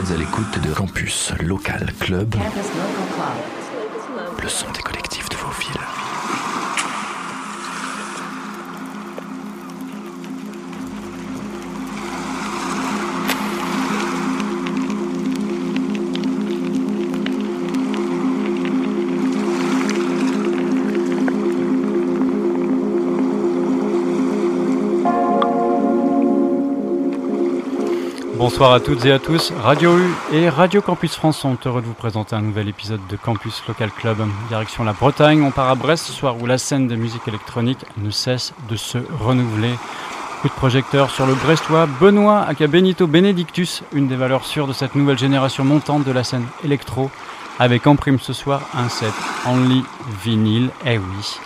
êtes à l'écoute de Campus Local Club, le son des collectifs de vos villes. Bonsoir à toutes et à tous. Radio U et Radio Campus France sont heureux de vous présenter un nouvel épisode de Campus Local Club. Direction la Bretagne, on part à Brest ce soir où la scène de musique électronique ne cesse de se renouveler. Coup de projecteur sur le Brestois Benoît aka Benito Benedictus, une des valeurs sûres de cette nouvelle génération montante de la scène électro, avec en prime ce soir un set Only vinyle. Eh oui.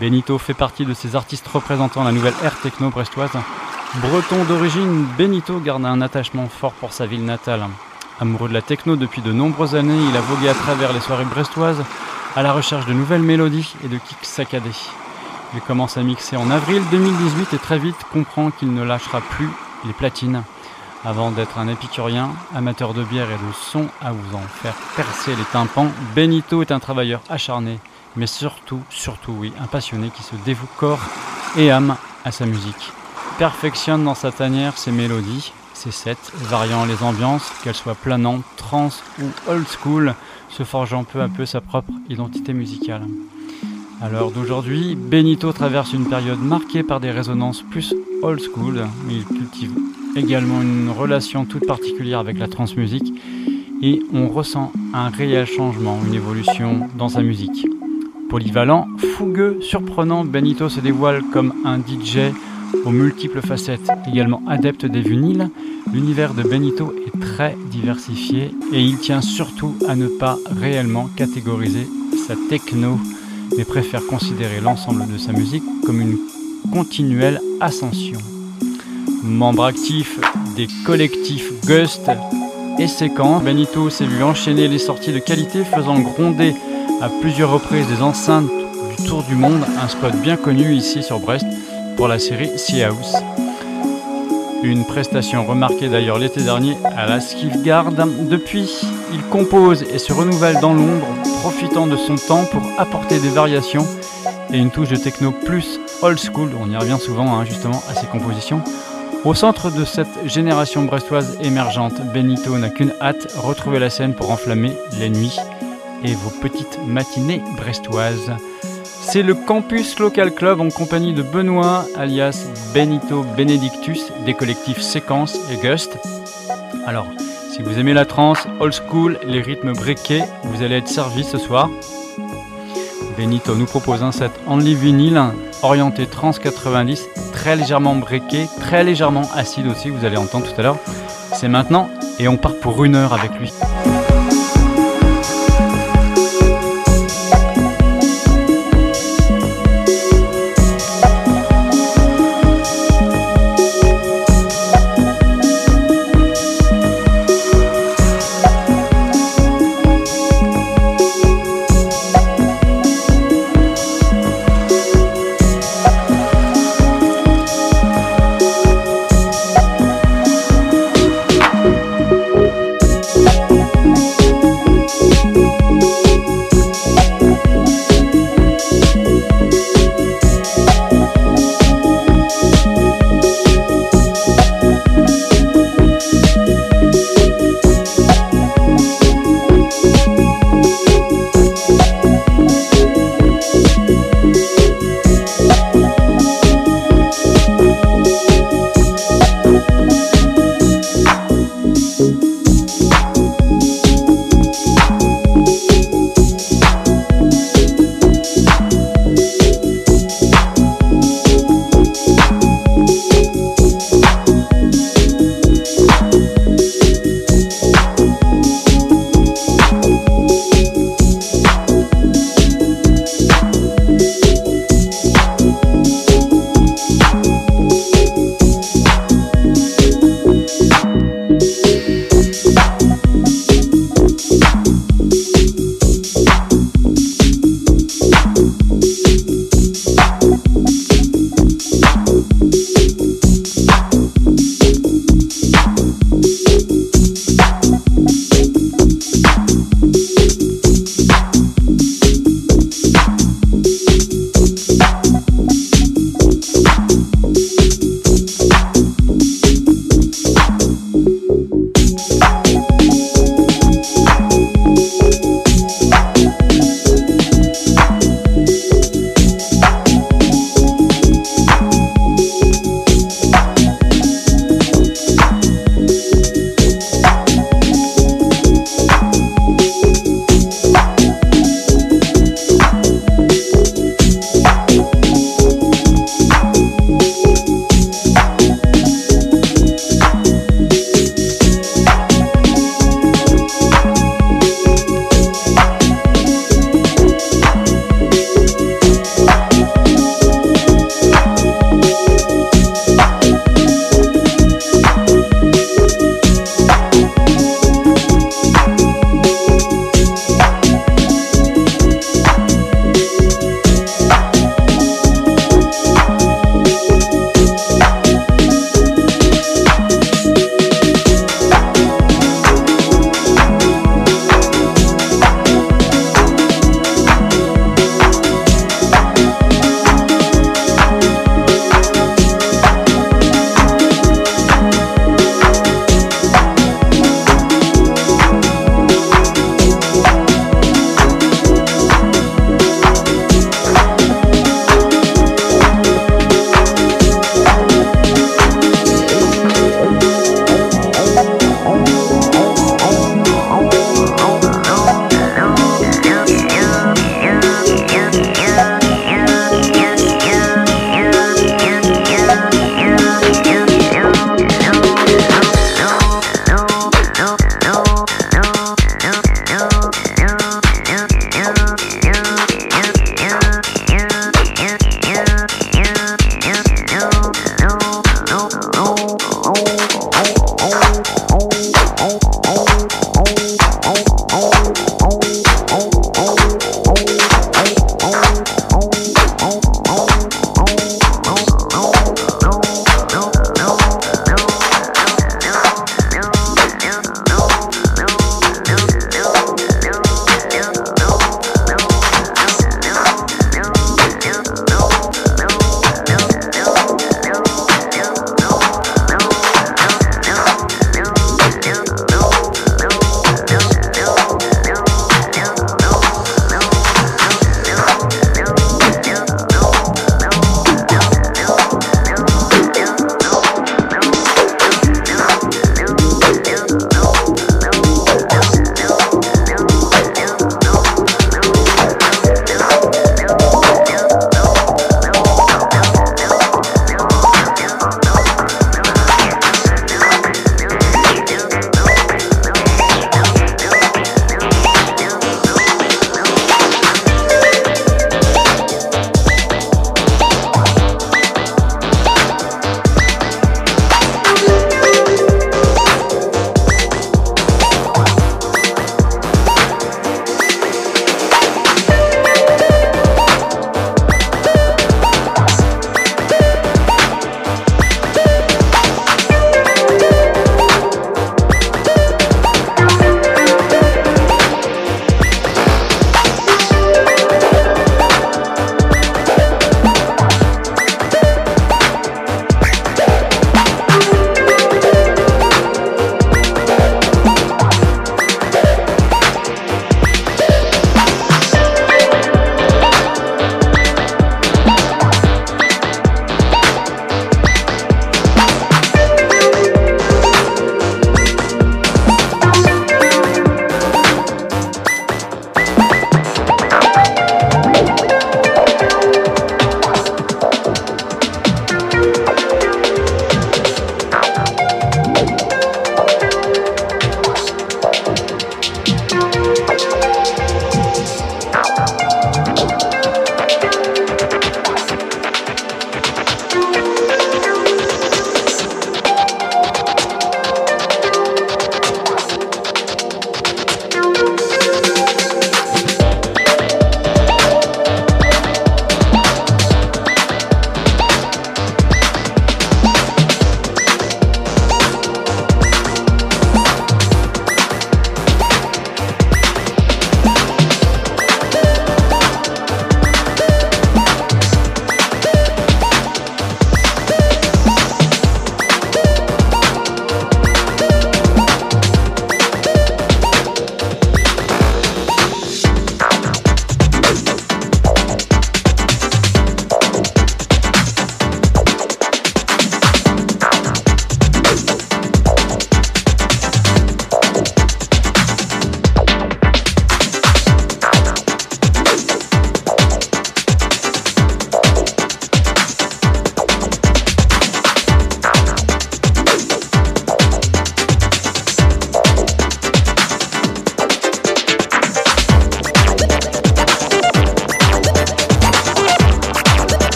Benito fait partie de ces artistes représentant la nouvelle ère techno brestoise Breton d'origine, Benito garde un attachement fort pour sa ville natale. Amoureux de la techno depuis de nombreuses années, il a vogué à travers les soirées brestoises à la recherche de nouvelles mélodies et de kicks saccadés. Il commence à mixer en avril 2018 et très vite comprend qu'il ne lâchera plus les platines. Avant d'être un épicurien, amateur de bière et de son à vous en faire percer les tympans, Benito est un travailleur acharné, mais surtout, surtout oui, un passionné qui se dévoue corps et âme à sa musique perfectionne dans sa tanière ses mélodies, ses sets, variant les ambiances, qu'elles soient planantes, trans ou old school, se forgeant peu à peu sa propre identité musicale. À l'heure d'aujourd'hui, Benito traverse une période marquée par des résonances plus old school, il cultive également une relation toute particulière avec la transmusique et on ressent un réel changement, une évolution dans sa musique. Polyvalent, fougueux, surprenant, Benito se dévoile comme un DJ aux multiples facettes, également adepte des vinyles, l'univers de Benito est très diversifié et il tient surtout à ne pas réellement catégoriser sa techno, mais préfère considérer l'ensemble de sa musique comme une continuelle ascension. Membre actif des collectifs Gust et Séquence, Benito s'est vu enchaîner les sorties de qualité faisant gronder à plusieurs reprises des enceintes du Tour du Monde, un spot bien connu ici sur Brest, pour la série Sea House. Une prestation remarquée d'ailleurs l'été dernier à la Skifgard. Depuis, il compose et se renouvelle dans l'ombre, profitant de son temps pour apporter des variations et une touche de techno plus old school. On y revient souvent hein, justement à ses compositions. Au centre de cette génération brestoise émergente, Benito n'a qu'une hâte, retrouver la scène pour enflammer les nuits et vos petites matinées brestoises. C'est le Campus Local Club en compagnie de Benoît, alias Benito Benedictus, des collectifs Séquence et Gust. Alors, si vous aimez la trance, old school, les rythmes breakés, vous allez être servi ce soir. Benito nous propose un set Only Vinyl, orienté trans 90, très légèrement breaké, très légèrement acide aussi, vous allez entendre tout à l'heure. C'est maintenant et on part pour une heure avec lui.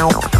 Now.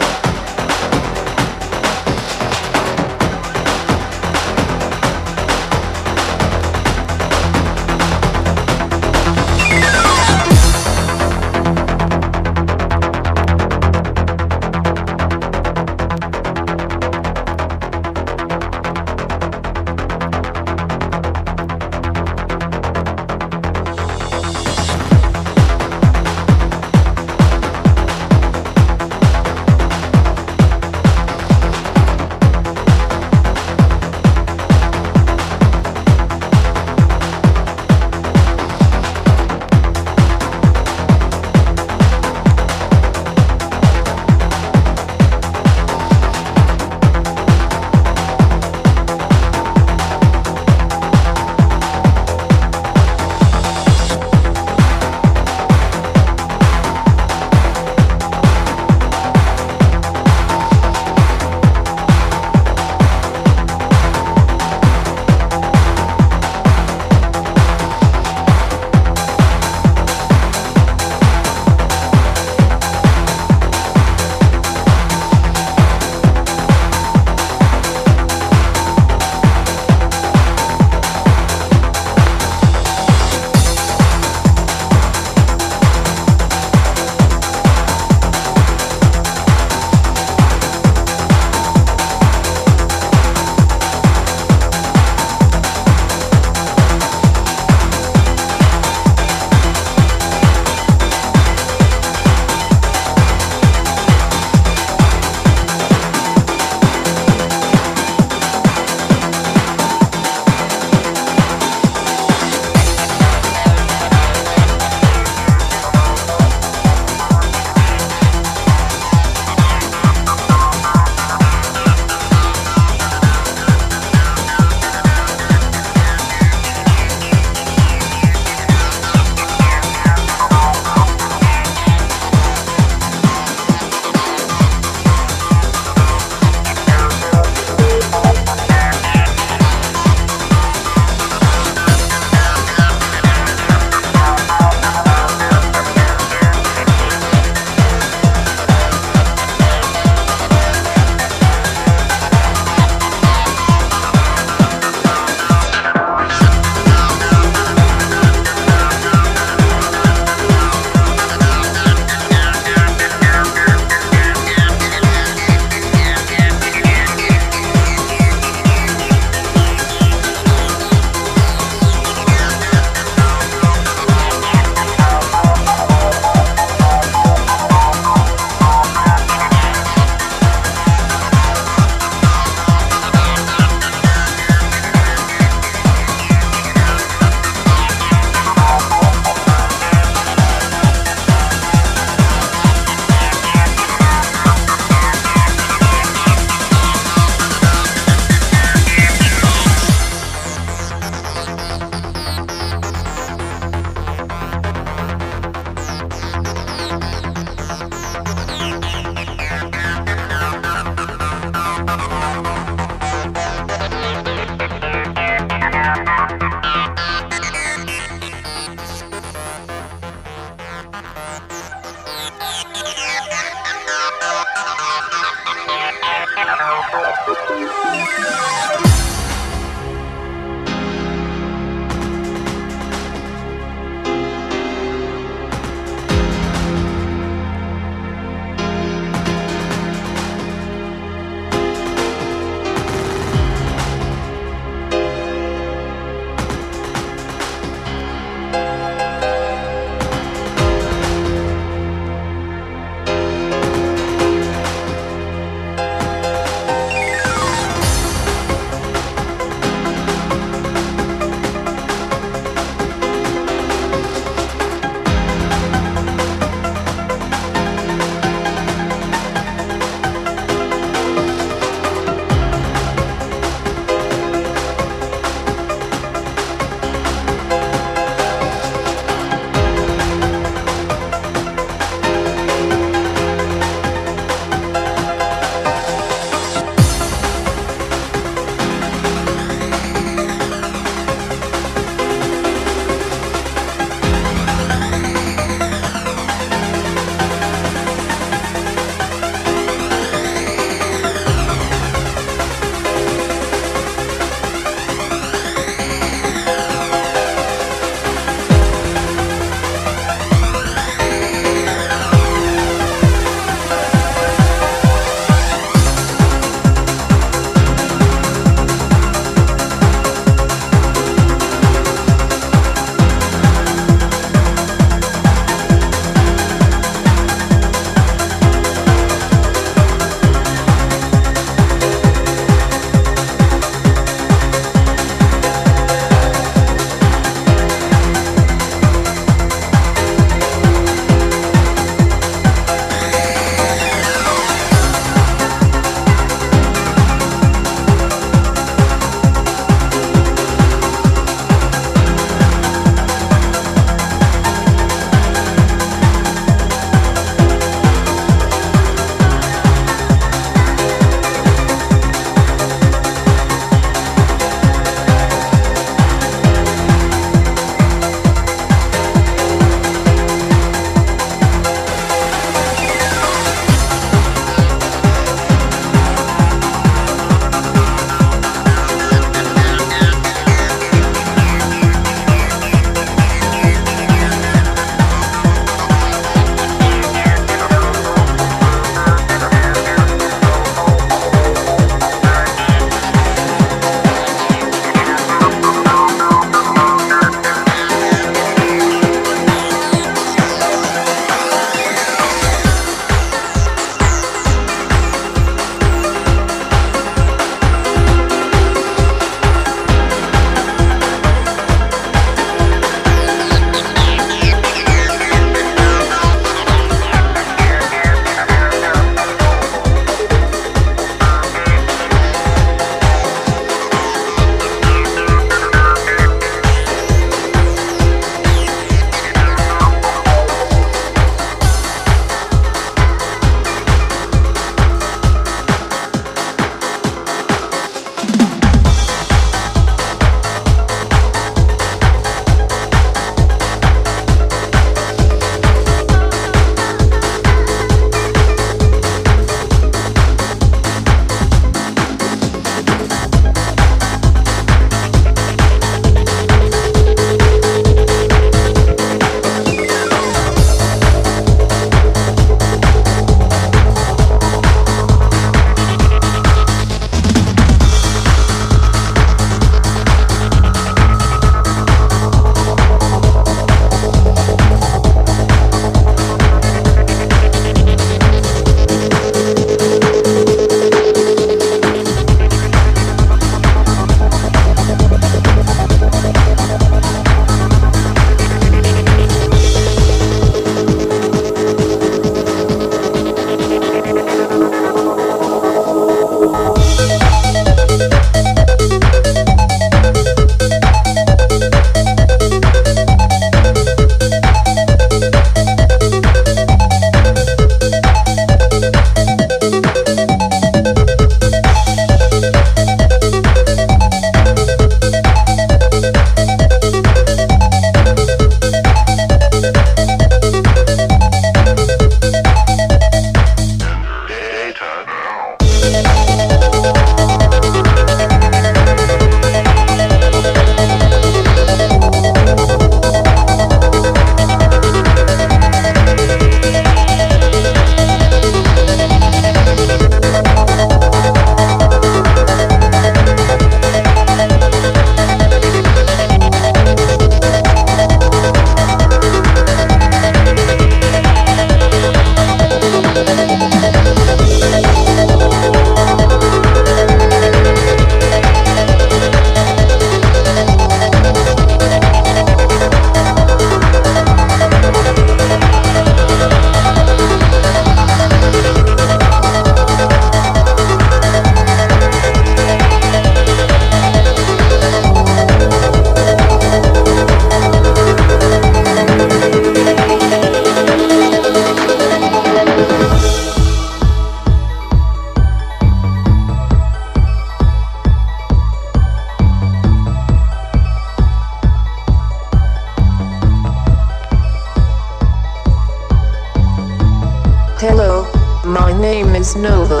Nova.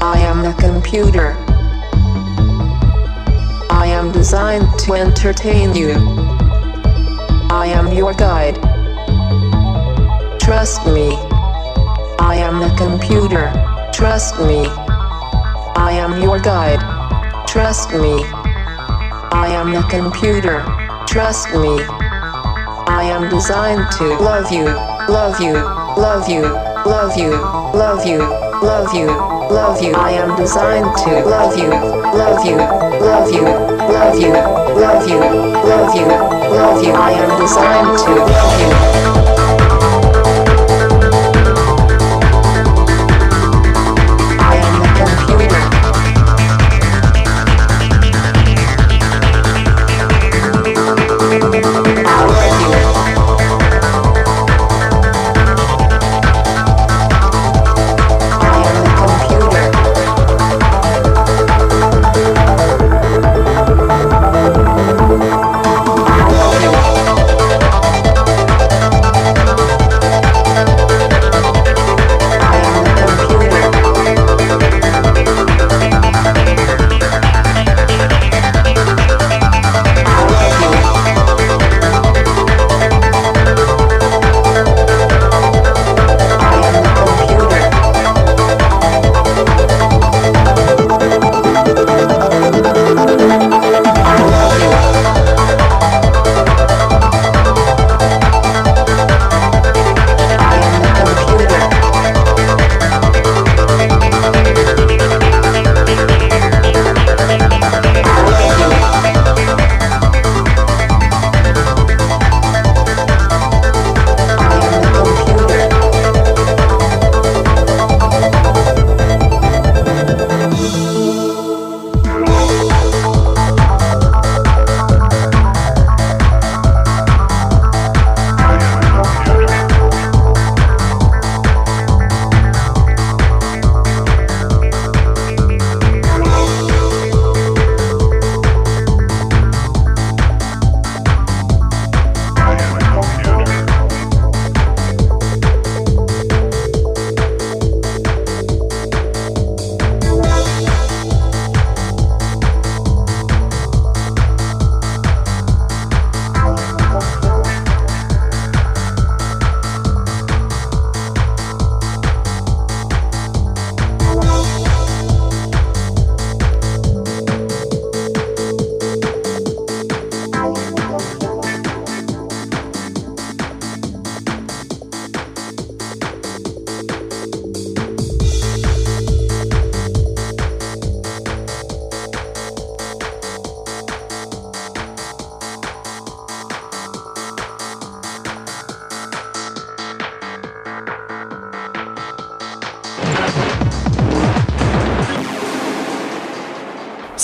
I am a computer. I am designed to entertain you. I am your guide. Trust me. I am a computer. Trust me. I am your guide. Trust me. I am a computer. Trust me. I am designed to love you, love you, love you, love you, love you, love you, love you. I am designed to love you, love you, love you, love you, love you, love you, love you. I am designed to love you.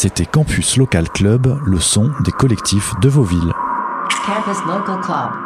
C'était Campus Local Club, le son des collectifs de vos villes. Campus Local Club.